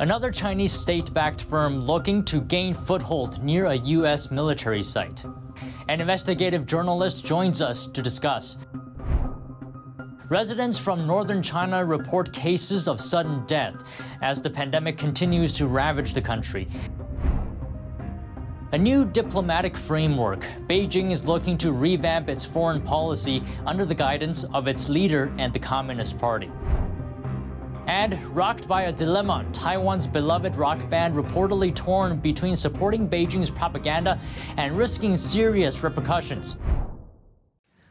Another Chinese state backed firm looking to gain foothold near a U.S. military site. An investigative journalist joins us to discuss. Residents from northern China report cases of sudden death as the pandemic continues to ravage the country. A new diplomatic framework. Beijing is looking to revamp its foreign policy under the guidance of its leader and the Communist Party. And rocked by a dilemma, Taiwan's beloved rock band reportedly torn between supporting Beijing's propaganda and risking serious repercussions.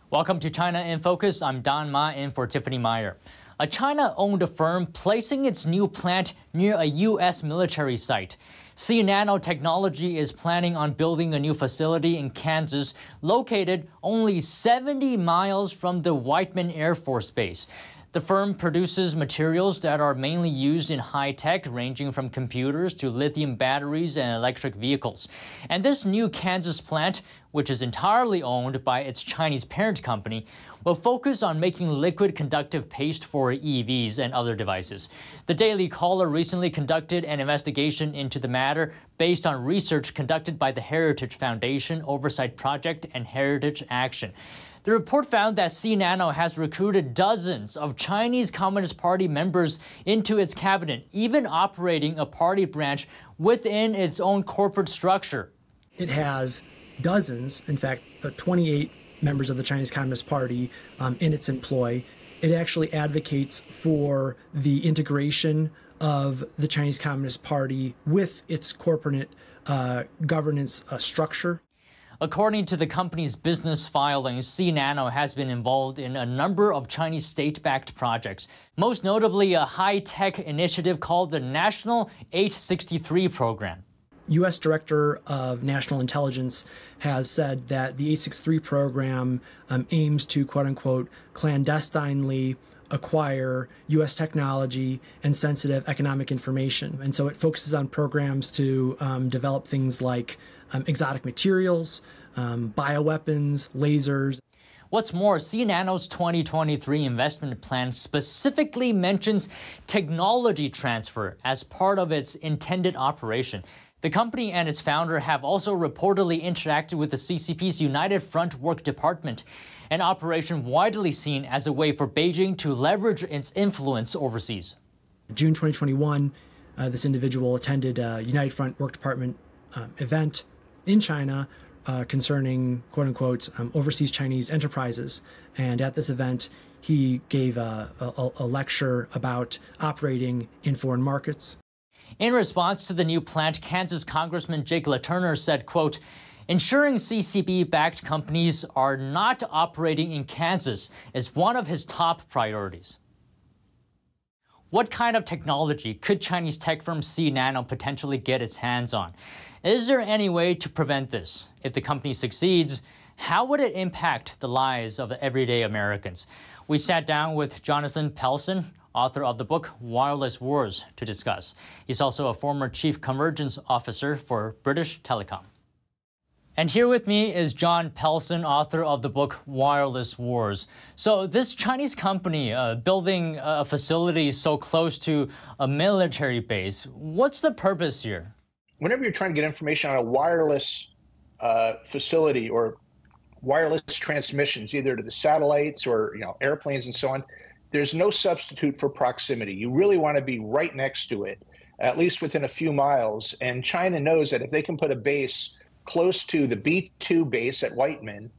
Welcome to China in Focus. I'm Don Ma in for Tiffany Meyer. A China owned firm placing its new plant near a U.S. military site. C Nanotechnology is planning on building a new facility in Kansas, located only 70 miles from the Whiteman Air Force Base. The firm produces materials that are mainly used in high tech, ranging from computers to lithium batteries and electric vehicles. And this new Kansas plant, which is entirely owned by its Chinese parent company, will focus on making liquid conductive paste for EVs and other devices. The Daily Caller recently conducted an investigation into the matter based on research conducted by the Heritage Foundation Oversight Project and Heritage Action. The report found that C Nano has recruited dozens of Chinese Communist Party members into its cabinet, even operating a party branch within its own corporate structure. It has dozens, in fact, uh, 28 members of the Chinese Communist Party um, in its employ. It actually advocates for the integration of the Chinese Communist Party with its corporate uh, governance uh, structure. According to the company's business filings, C Nano has been involved in a number of Chinese state backed projects, most notably a high tech initiative called the National 863 Program. U.S. Director of National Intelligence has said that the 863 program um, aims to, quote unquote, clandestinely acquire U.S. technology and sensitive economic information. And so it focuses on programs to um, develop things like um, exotic materials, um, bioweapons, lasers. What's more, C Nano's 2023 investment plan specifically mentions technology transfer as part of its intended operation. The company and its founder have also reportedly interacted with the CCP's United Front Work Department, an operation widely seen as a way for Beijing to leverage its influence overseas. June 2021, uh, this individual attended a United Front Work Department uh, event in China uh, concerning quote unquote um, overseas Chinese enterprises. And at this event, he gave a, a, a lecture about operating in foreign markets. In response to the new plant, Kansas Congressman Jake LaTurner said, quote, Ensuring CCP-backed companies are not operating in Kansas is one of his top priorities. What kind of technology could Chinese tech firm C Nano potentially get its hands on? Is there any way to prevent this? If the company succeeds, how would it impact the lives of everyday Americans? We sat down with Jonathan Pelson, author of the book Wireless Wars, to discuss. He's also a former chief convergence officer for British Telecom. And here with me is John Pelson, author of the book Wireless Wars. So, this Chinese company uh, building a facility so close to a military base, what's the purpose here? Whenever you're trying to get information on a wireless uh, facility or wireless transmissions, either to the satellites or you know airplanes and so on, there's no substitute for proximity. You really want to be right next to it, at least within a few miles. And China knows that if they can put a base close to the B2 base at Whiteman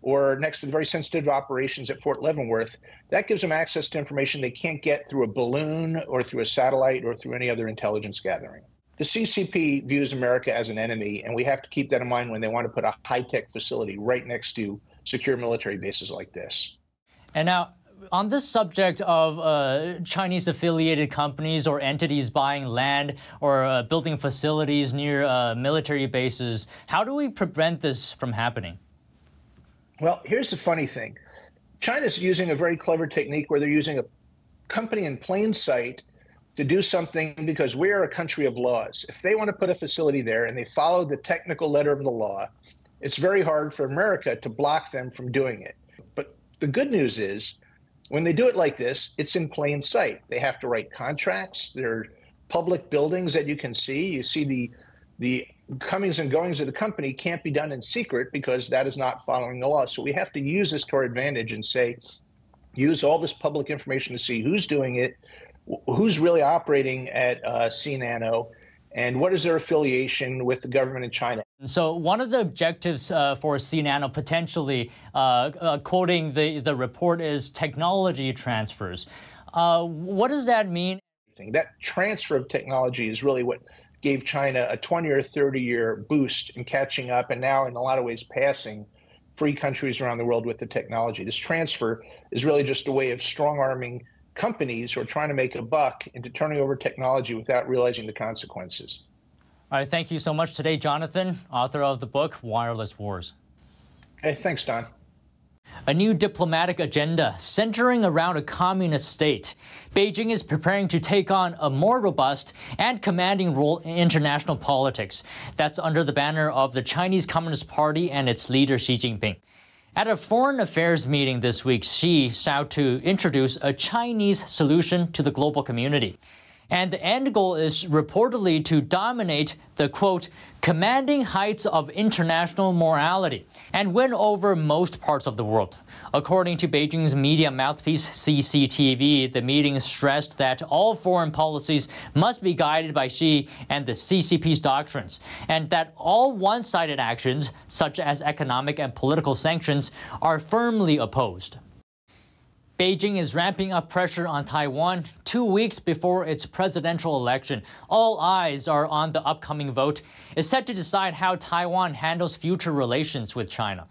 or next to the very sensitive operations at Fort Leavenworth, that gives them access to information they can't get through a balloon or through a satellite or through any other intelligence gathering the CCP views America as an enemy, and we have to keep that in mind when they want to put a high tech facility right next to secure military bases like this. And now, on this subject of uh, Chinese affiliated companies or entities buying land or uh, building facilities near uh, military bases, how do we prevent this from happening? Well, here's the funny thing China's using a very clever technique where they're using a company in plain sight to do something because we are a country of laws. If they want to put a facility there and they follow the technical letter of the law, it's very hard for America to block them from doing it. But the good news is when they do it like this, it's in plain sight. They have to write contracts. They're public buildings that you can see. You see the the comings and goings of the company can't be done in secret because that is not following the law. So we have to use this to our advantage and say, use all this public information to see who's doing it, who's really operating at uh, CNano, and what is their affiliation with the government in China. So one of the objectives uh, for CNano potentially, uh, uh, quoting the, the report, is technology transfers. Uh, what does that mean? That transfer of technology is really what gave China a 20 or 30 year boost in catching up and now, in a lot of ways, passing free countries around the world with the technology. This transfer is really just a way of strong arming companies who are trying to make a buck into turning over technology without realizing the consequences. All right, thank you so much today, Jonathan, author of the book Wireless Wars. Hey, thanks, Don. A new diplomatic agenda centering around a communist state. Beijing is preparing to take on a more robust and commanding role in international politics. That's under the banner of the Chinese Communist Party and its leader Xi Jinping. At a foreign affairs meeting this week, Xi sought to introduce a Chinese solution to the global community. And the end goal is reportedly to dominate the quote, commanding heights of international morality and win over most parts of the world. According to Beijing's media mouthpiece CCTV, the meeting stressed that all foreign policies must be guided by Xi and the CCP's doctrines, and that all one sided actions, such as economic and political sanctions, are firmly opposed. Beijing is ramping up pressure on Taiwan two weeks before its presidential election. All eyes are on the upcoming vote. It's set to decide how Taiwan handles future relations with China.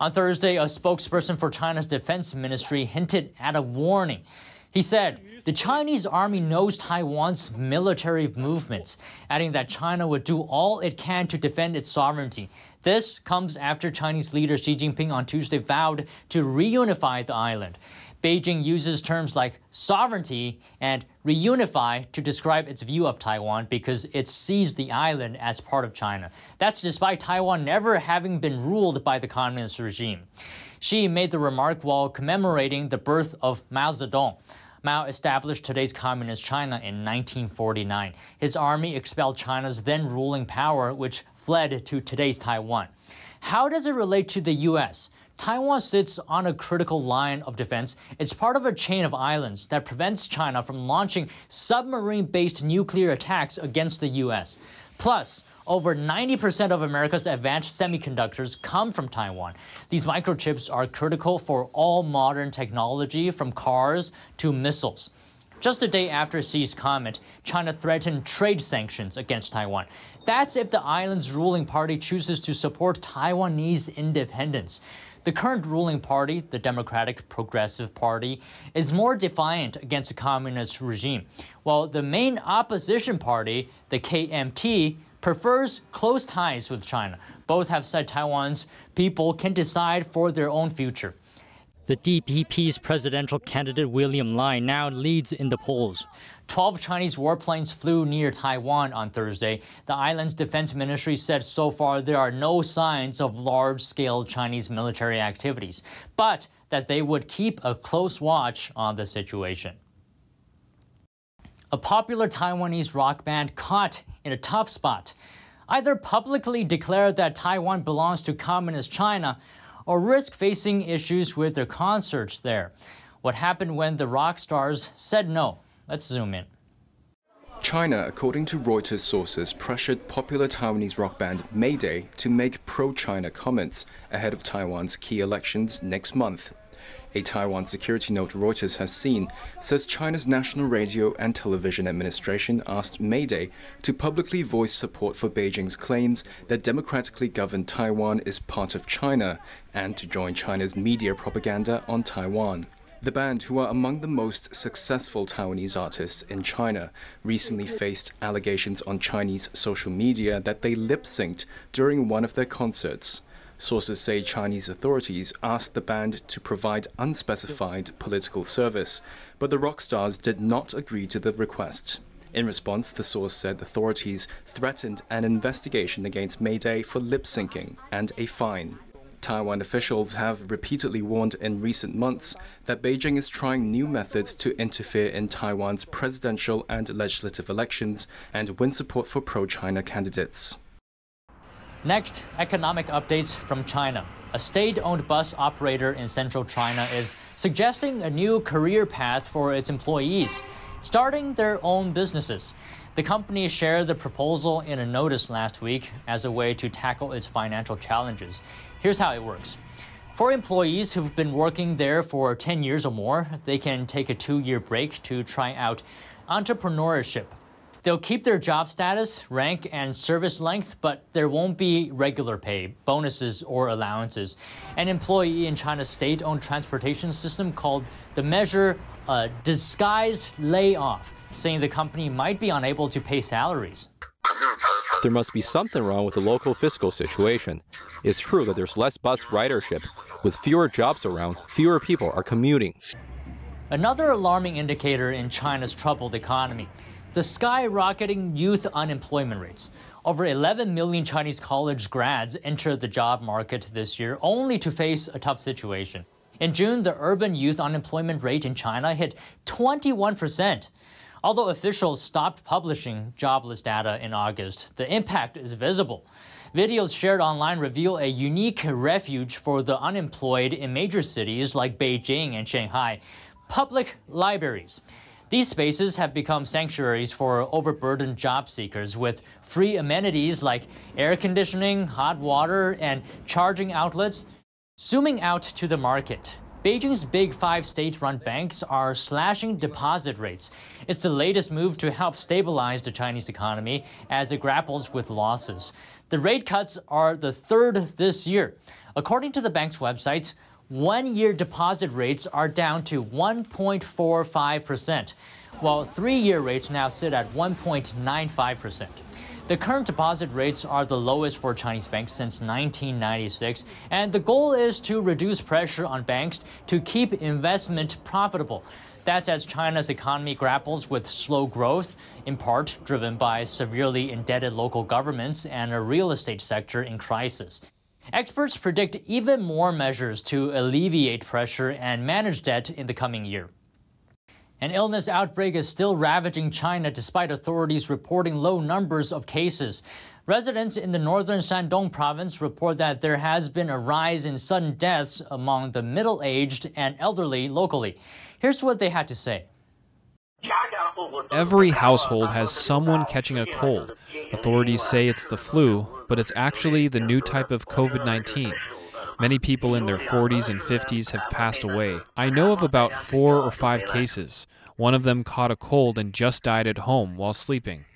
On Thursday, a spokesperson for China's defense ministry hinted at a warning. He said, the Chinese army knows Taiwan's military movements, adding that China would do all it can to defend its sovereignty. This comes after Chinese leader Xi Jinping on Tuesday vowed to reunify the island. Beijing uses terms like sovereignty and reunify to describe its view of Taiwan because it sees the island as part of China. That's despite Taiwan never having been ruled by the communist regime. Xi made the remark while commemorating the birth of Mao Zedong. Mao established today's communist China in 1949. His army expelled China's then ruling power, which fled to today's Taiwan. How does it relate to the U.S.? Taiwan sits on a critical line of defense. It's part of a chain of islands that prevents China from launching submarine based nuclear attacks against the U.S. Plus, over 90% of America's advanced semiconductors come from Taiwan. These microchips are critical for all modern technology, from cars to missiles. Just a day after Xi's comment, China threatened trade sanctions against Taiwan. That's if the island's ruling party chooses to support Taiwanese independence. The current ruling party, the Democratic Progressive Party, is more defiant against the communist regime, while the main opposition party, the KMT, prefers close ties with China. Both have said Taiwan's people can decide for their own future. The DPP's presidential candidate William Lai now leads in the polls. Twelve Chinese warplanes flew near Taiwan on Thursday. The island's defense ministry said so far there are no signs of large scale Chinese military activities, but that they would keep a close watch on the situation. A popular Taiwanese rock band caught in a tough spot. Either publicly declare that Taiwan belongs to Communist China or risk facing issues with their concerts there. What happened when the rock stars said no? Let's zoom in. China, according to Reuters sources, pressured popular Taiwanese rock band Mayday to make pro China comments ahead of Taiwan's key elections next month. A Taiwan security note Reuters has seen says China's National Radio and Television Administration asked Mayday to publicly voice support for Beijing's claims that democratically governed Taiwan is part of China and to join China's media propaganda on Taiwan. The band, who are among the most successful Taiwanese artists in China, recently faced allegations on Chinese social media that they lip synced during one of their concerts. Sources say Chinese authorities asked the band to provide unspecified political service, but the rock stars did not agree to the request. In response, the source said authorities threatened an investigation against Mayday for lip syncing and a fine. Taiwan officials have repeatedly warned in recent months that Beijing is trying new methods to interfere in Taiwan's presidential and legislative elections and win support for pro China candidates. Next, economic updates from China. A state owned bus operator in central China is suggesting a new career path for its employees, starting their own businesses. The company shared the proposal in a notice last week as a way to tackle its financial challenges. Here's how it works. For employees who've been working there for 10 years or more, they can take a two year break to try out entrepreneurship. They'll keep their job status, rank, and service length, but there won't be regular pay, bonuses, or allowances. An employee in China's state owned transportation system called the measure a disguised layoff, saying the company might be unable to pay salaries. There must be something wrong with the local fiscal situation. It's true that there's less bus ridership. With fewer jobs around, fewer people are commuting. Another alarming indicator in China's troubled economy the skyrocketing youth unemployment rates. Over 11 million Chinese college grads entered the job market this year only to face a tough situation. In June, the urban youth unemployment rate in China hit 21%. Although officials stopped publishing jobless data in August, the impact is visible. Videos shared online reveal a unique refuge for the unemployed in major cities like Beijing and Shanghai public libraries. These spaces have become sanctuaries for overburdened job seekers with free amenities like air conditioning, hot water, and charging outlets. Zooming out to the market, Beijing's big five state run banks are slashing deposit rates. It's the latest move to help stabilize the Chinese economy as it grapples with losses. The rate cuts are the third this year. According to the bank's websites, one year deposit rates are down to 1.45%, while three year rates now sit at 1.95%. The current deposit rates are the lowest for Chinese banks since 1996, and the goal is to reduce pressure on banks to keep investment profitable. That's as China's economy grapples with slow growth, in part driven by severely indebted local governments and a real estate sector in crisis. Experts predict even more measures to alleviate pressure and manage debt in the coming year. An illness outbreak is still ravaging China despite authorities reporting low numbers of cases. Residents in the northern Shandong province report that there has been a rise in sudden deaths among the middle aged and elderly locally. Here's what they had to say. Every household has someone catching a cold. Authorities say it's the flu, but it's actually the new type of COVID 19. Many people in their 40s and 50s have passed away. I know of about four or five cases. One of them caught a cold and just died at home while sleeping.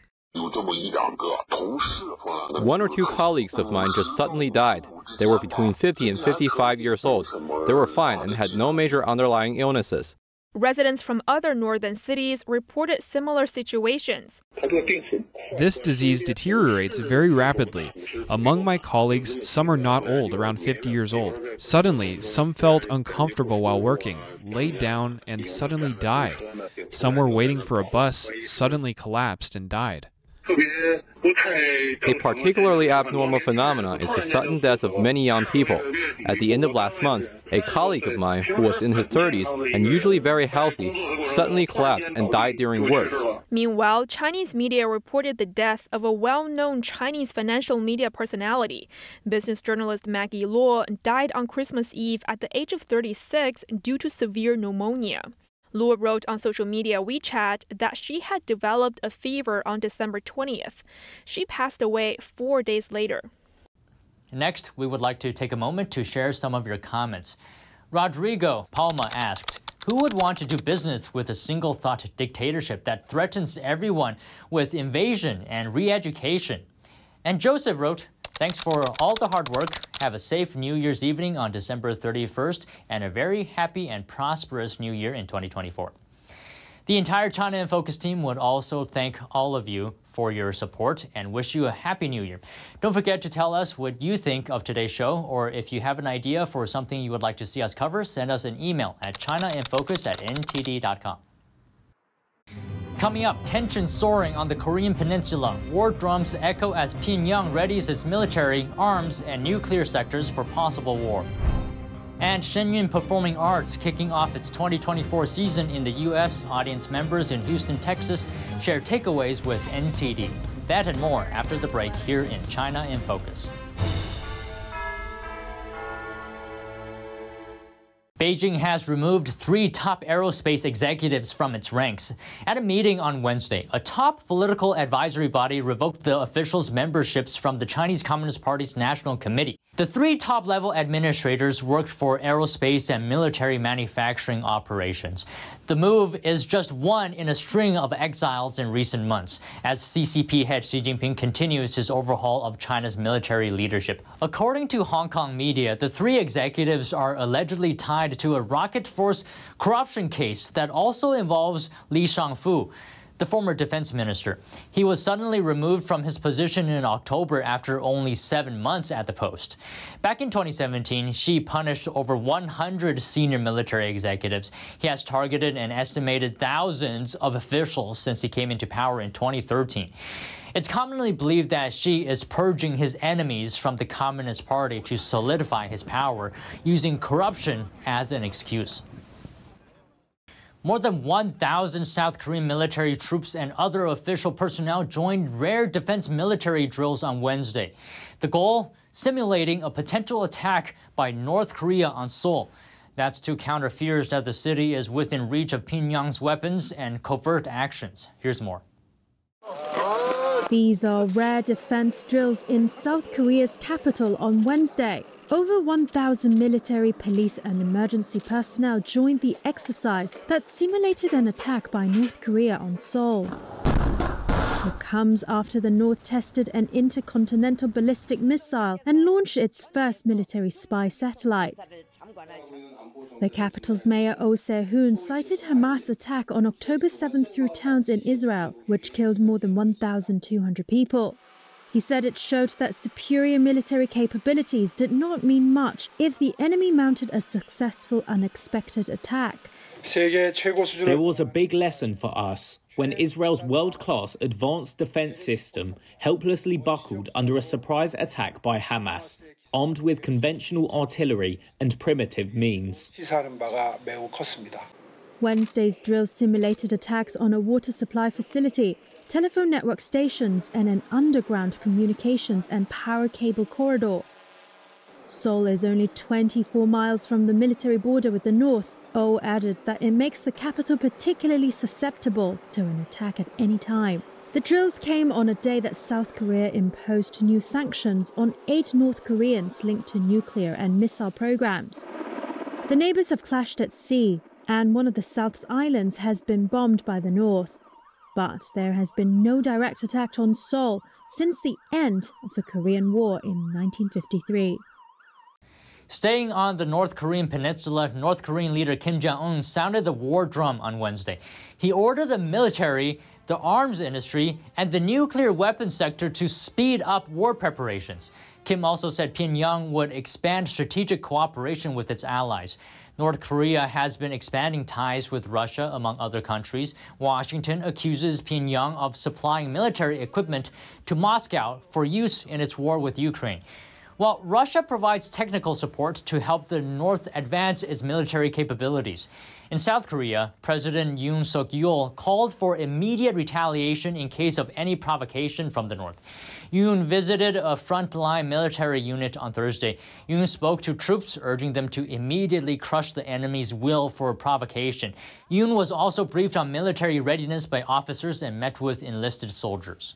One or two colleagues of mine just suddenly died. They were between 50 and 55 years old. They were fine and had no major underlying illnesses. Residents from other northern cities reported similar situations. This disease deteriorates very rapidly. Among my colleagues, some are not old, around 50 years old. Suddenly, some felt uncomfortable while working, laid down, and suddenly died. Some were waiting for a bus, suddenly collapsed and died. A particularly abnormal phenomenon is the sudden death of many young people. At the end of last month, a colleague of mine who was in his 30s and usually very healthy suddenly collapsed and died during work. Meanwhile, Chinese media reported the death of a well known Chinese financial media personality. Business journalist Maggie Luo died on Christmas Eve at the age of 36 due to severe pneumonia. Luo wrote on social media WeChat that she had developed a fever on December 20th. She passed away four days later. Next, we would like to take a moment to share some of your comments. Rodrigo Palma asked, who would want to do business with a single thought dictatorship that threatens everyone with invasion and re education? And Joseph wrote, Thanks for all the hard work. Have a safe New Year's evening on December 31st and a very happy and prosperous New Year in 2024. The entire China in Focus team would also thank all of you for your support and wish you a happy new year. Don't forget to tell us what you think of today's show, or if you have an idea for something you would like to see us cover, send us an email at chinainfocus at ntd.com. Coming up, tensions soaring on the Korean Peninsula. War drums echo as Pyongyang readies its military, arms, and nuclear sectors for possible war. And Shen Yun Performing Arts kicking off its 2024 season in the U.S. Audience members in Houston, Texas share takeaways with NTD. That and more after the break here in China in Focus. Beijing has removed three top aerospace executives from its ranks. At a meeting on Wednesday, a top political advisory body revoked the officials' memberships from the Chinese Communist Party's National Committee. The three top level administrators worked for aerospace and military manufacturing operations. The move is just one in a string of exiles in recent months, as CCP head Xi Jinping continues his overhaul of China's military leadership. According to Hong Kong media, the three executives are allegedly tied to a rocket force corruption case that also involves Li Shangfu the former defense minister. He was suddenly removed from his position in October after only seven months at the post. Back in 2017, Xi punished over 100 senior military executives. He has targeted an estimated thousands of officials since he came into power in 2013. It's commonly believed that Xi is purging his enemies from the Communist Party to solidify his power, using corruption as an excuse. More than 1,000 South Korean military troops and other official personnel joined rare defense military drills on Wednesday. The goal? Simulating a potential attack by North Korea on Seoul. That's to counter fears that the city is within reach of Pyongyang's weapons and covert actions. Here's more. These are rare defense drills in South Korea's capital on Wednesday. Over 1,000 military, police, and emergency personnel joined the exercise that simulated an attack by North Korea on Seoul. It comes after the North tested an intercontinental ballistic missile and launched its first military spy satellite. The capital's mayor Oh Se-hoon cited Hamas attack on October 7 through towns in Israel, which killed more than 1,200 people. He said it showed that superior military capabilities did not mean much if the enemy mounted a successful unexpected attack. There was a big lesson for us when Israel's world class advanced defense system helplessly buckled under a surprise attack by Hamas, armed with conventional artillery and primitive means. Wednesday's drills simulated attacks on a water supply facility, telephone network stations, and an underground communications and power cable corridor. Seoul is only 24 miles from the military border with the north. Oh added that it makes the capital particularly susceptible to an attack at any time. The drills came on a day that South Korea imposed new sanctions on eight North Koreans linked to nuclear and missile programs. The neighbors have clashed at sea, and one of the South's islands has been bombed by the North. But there has been no direct attack on Seoul since the end of the Korean War in 1953. Staying on the North Korean peninsula, North Korean leader Kim Jong un sounded the war drum on Wednesday. He ordered the military, the arms industry, and the nuclear weapons sector to speed up war preparations. Kim also said Pyongyang would expand strategic cooperation with its allies. North Korea has been expanding ties with Russia, among other countries. Washington accuses Pyongyang of supplying military equipment to Moscow for use in its war with Ukraine. While Russia provides technical support to help the North advance its military capabilities. In South Korea, President Yoon Suk Yeol called for immediate retaliation in case of any provocation from the North. Yoon visited a frontline military unit on Thursday. Yoon spoke to troops, urging them to immediately crush the enemy's will for provocation. Yoon was also briefed on military readiness by officers and met with enlisted soldiers.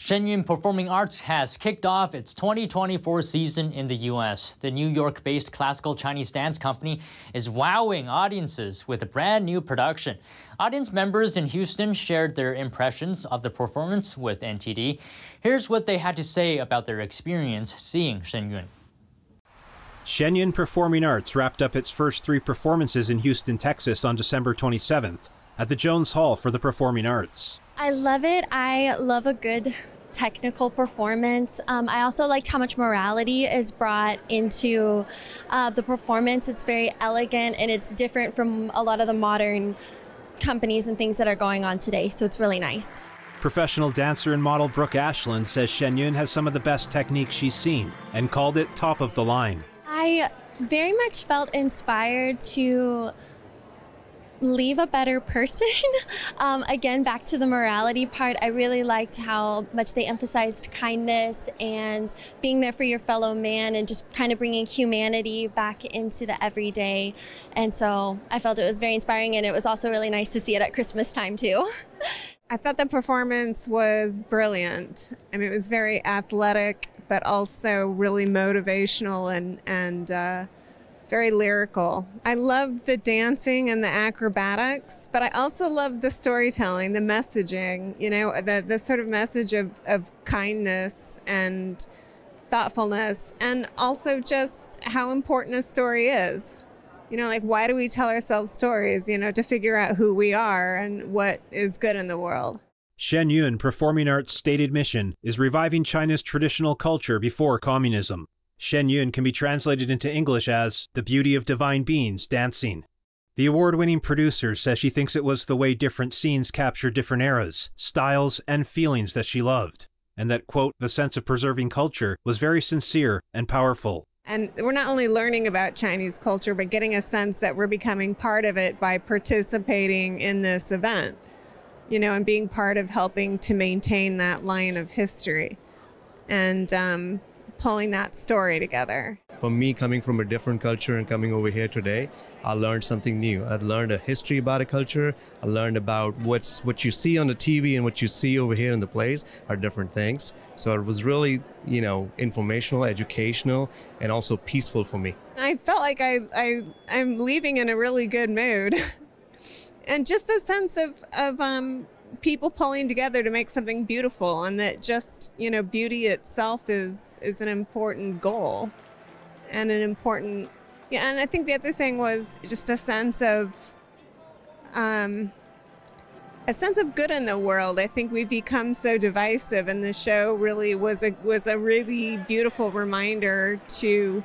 Shen Yun Performing Arts has kicked off its 2024 season in the U.S. The New York based classical Chinese dance company is wowing audiences with a brand new production. Audience members in Houston shared their impressions of the performance with NTD. Here's what they had to say about their experience seeing Shen Yun. Shenyun Performing Arts wrapped up its first three performances in Houston, Texas on December 27th at the Jones Hall for the Performing Arts. I love it. I love a good technical performance. Um, I also liked how much morality is brought into uh, the performance. It's very elegant and it's different from a lot of the modern companies and things that are going on today. So it's really nice. Professional dancer and model Brooke Ashland says Shen Yun has some of the best techniques she's seen and called it top of the line. I very much felt inspired to leave a better person. um, again, back to the morality part, I really liked how much they emphasized kindness and being there for your fellow man and just kind of bringing humanity back into the everyday. And so I felt it was very inspiring, and it was also really nice to see it at Christmas time, too. I thought the performance was brilliant. I mean, it was very athletic, but also really motivational and, and, uh, very lyrical. I loved the dancing and the acrobatics, but I also loved the storytelling, the messaging, you know, the, the sort of message of, of kindness and thoughtfulness, and also just how important a story is. You know, like why do we tell ourselves stories, you know, to figure out who we are and what is good in the world. Shen Yun Performing Arts' stated mission is reviving China's traditional culture before communism. Shen Yun can be translated into English as the beauty of divine beings dancing. The award winning producer says she thinks it was the way different scenes captured different eras, styles, and feelings that she loved, and that, quote, the sense of preserving culture was very sincere and powerful. And we're not only learning about Chinese culture, but getting a sense that we're becoming part of it by participating in this event, you know, and being part of helping to maintain that line of history. And um, pulling that story together. For me, coming from a different culture and coming over here today, I learned something new. I've learned a history about a culture. I learned about what's what you see on the TV and what you see over here in the plays are different things. So it was really, you know, informational, educational, and also peaceful for me. I felt like I, I I'm leaving in a really good mood. and just the sense of, of um, people pulling together to make something beautiful and that just you know beauty itself is is an important goal and an important yeah and i think the other thing was just a sense of um a sense of good in the world. I think we've become so divisive and the show really was a was a really beautiful reminder to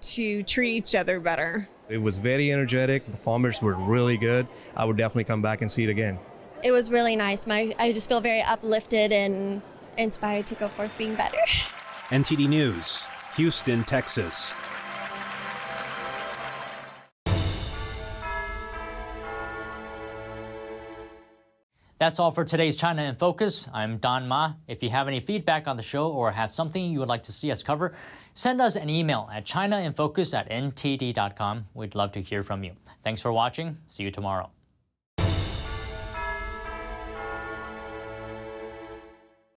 to treat each other better. It was very energetic. Performers were really good. I would definitely come back and see it again it was really nice. My I just feel very uplifted and inspired to go forth being better. NTD News, Houston, Texas. That's all for today's China in Focus. I'm Don Ma. If you have any feedback on the show or have something you would like to see us cover, send us an email at chinainfocus at ntd.com. We'd love to hear from you. Thanks for watching. See you tomorrow.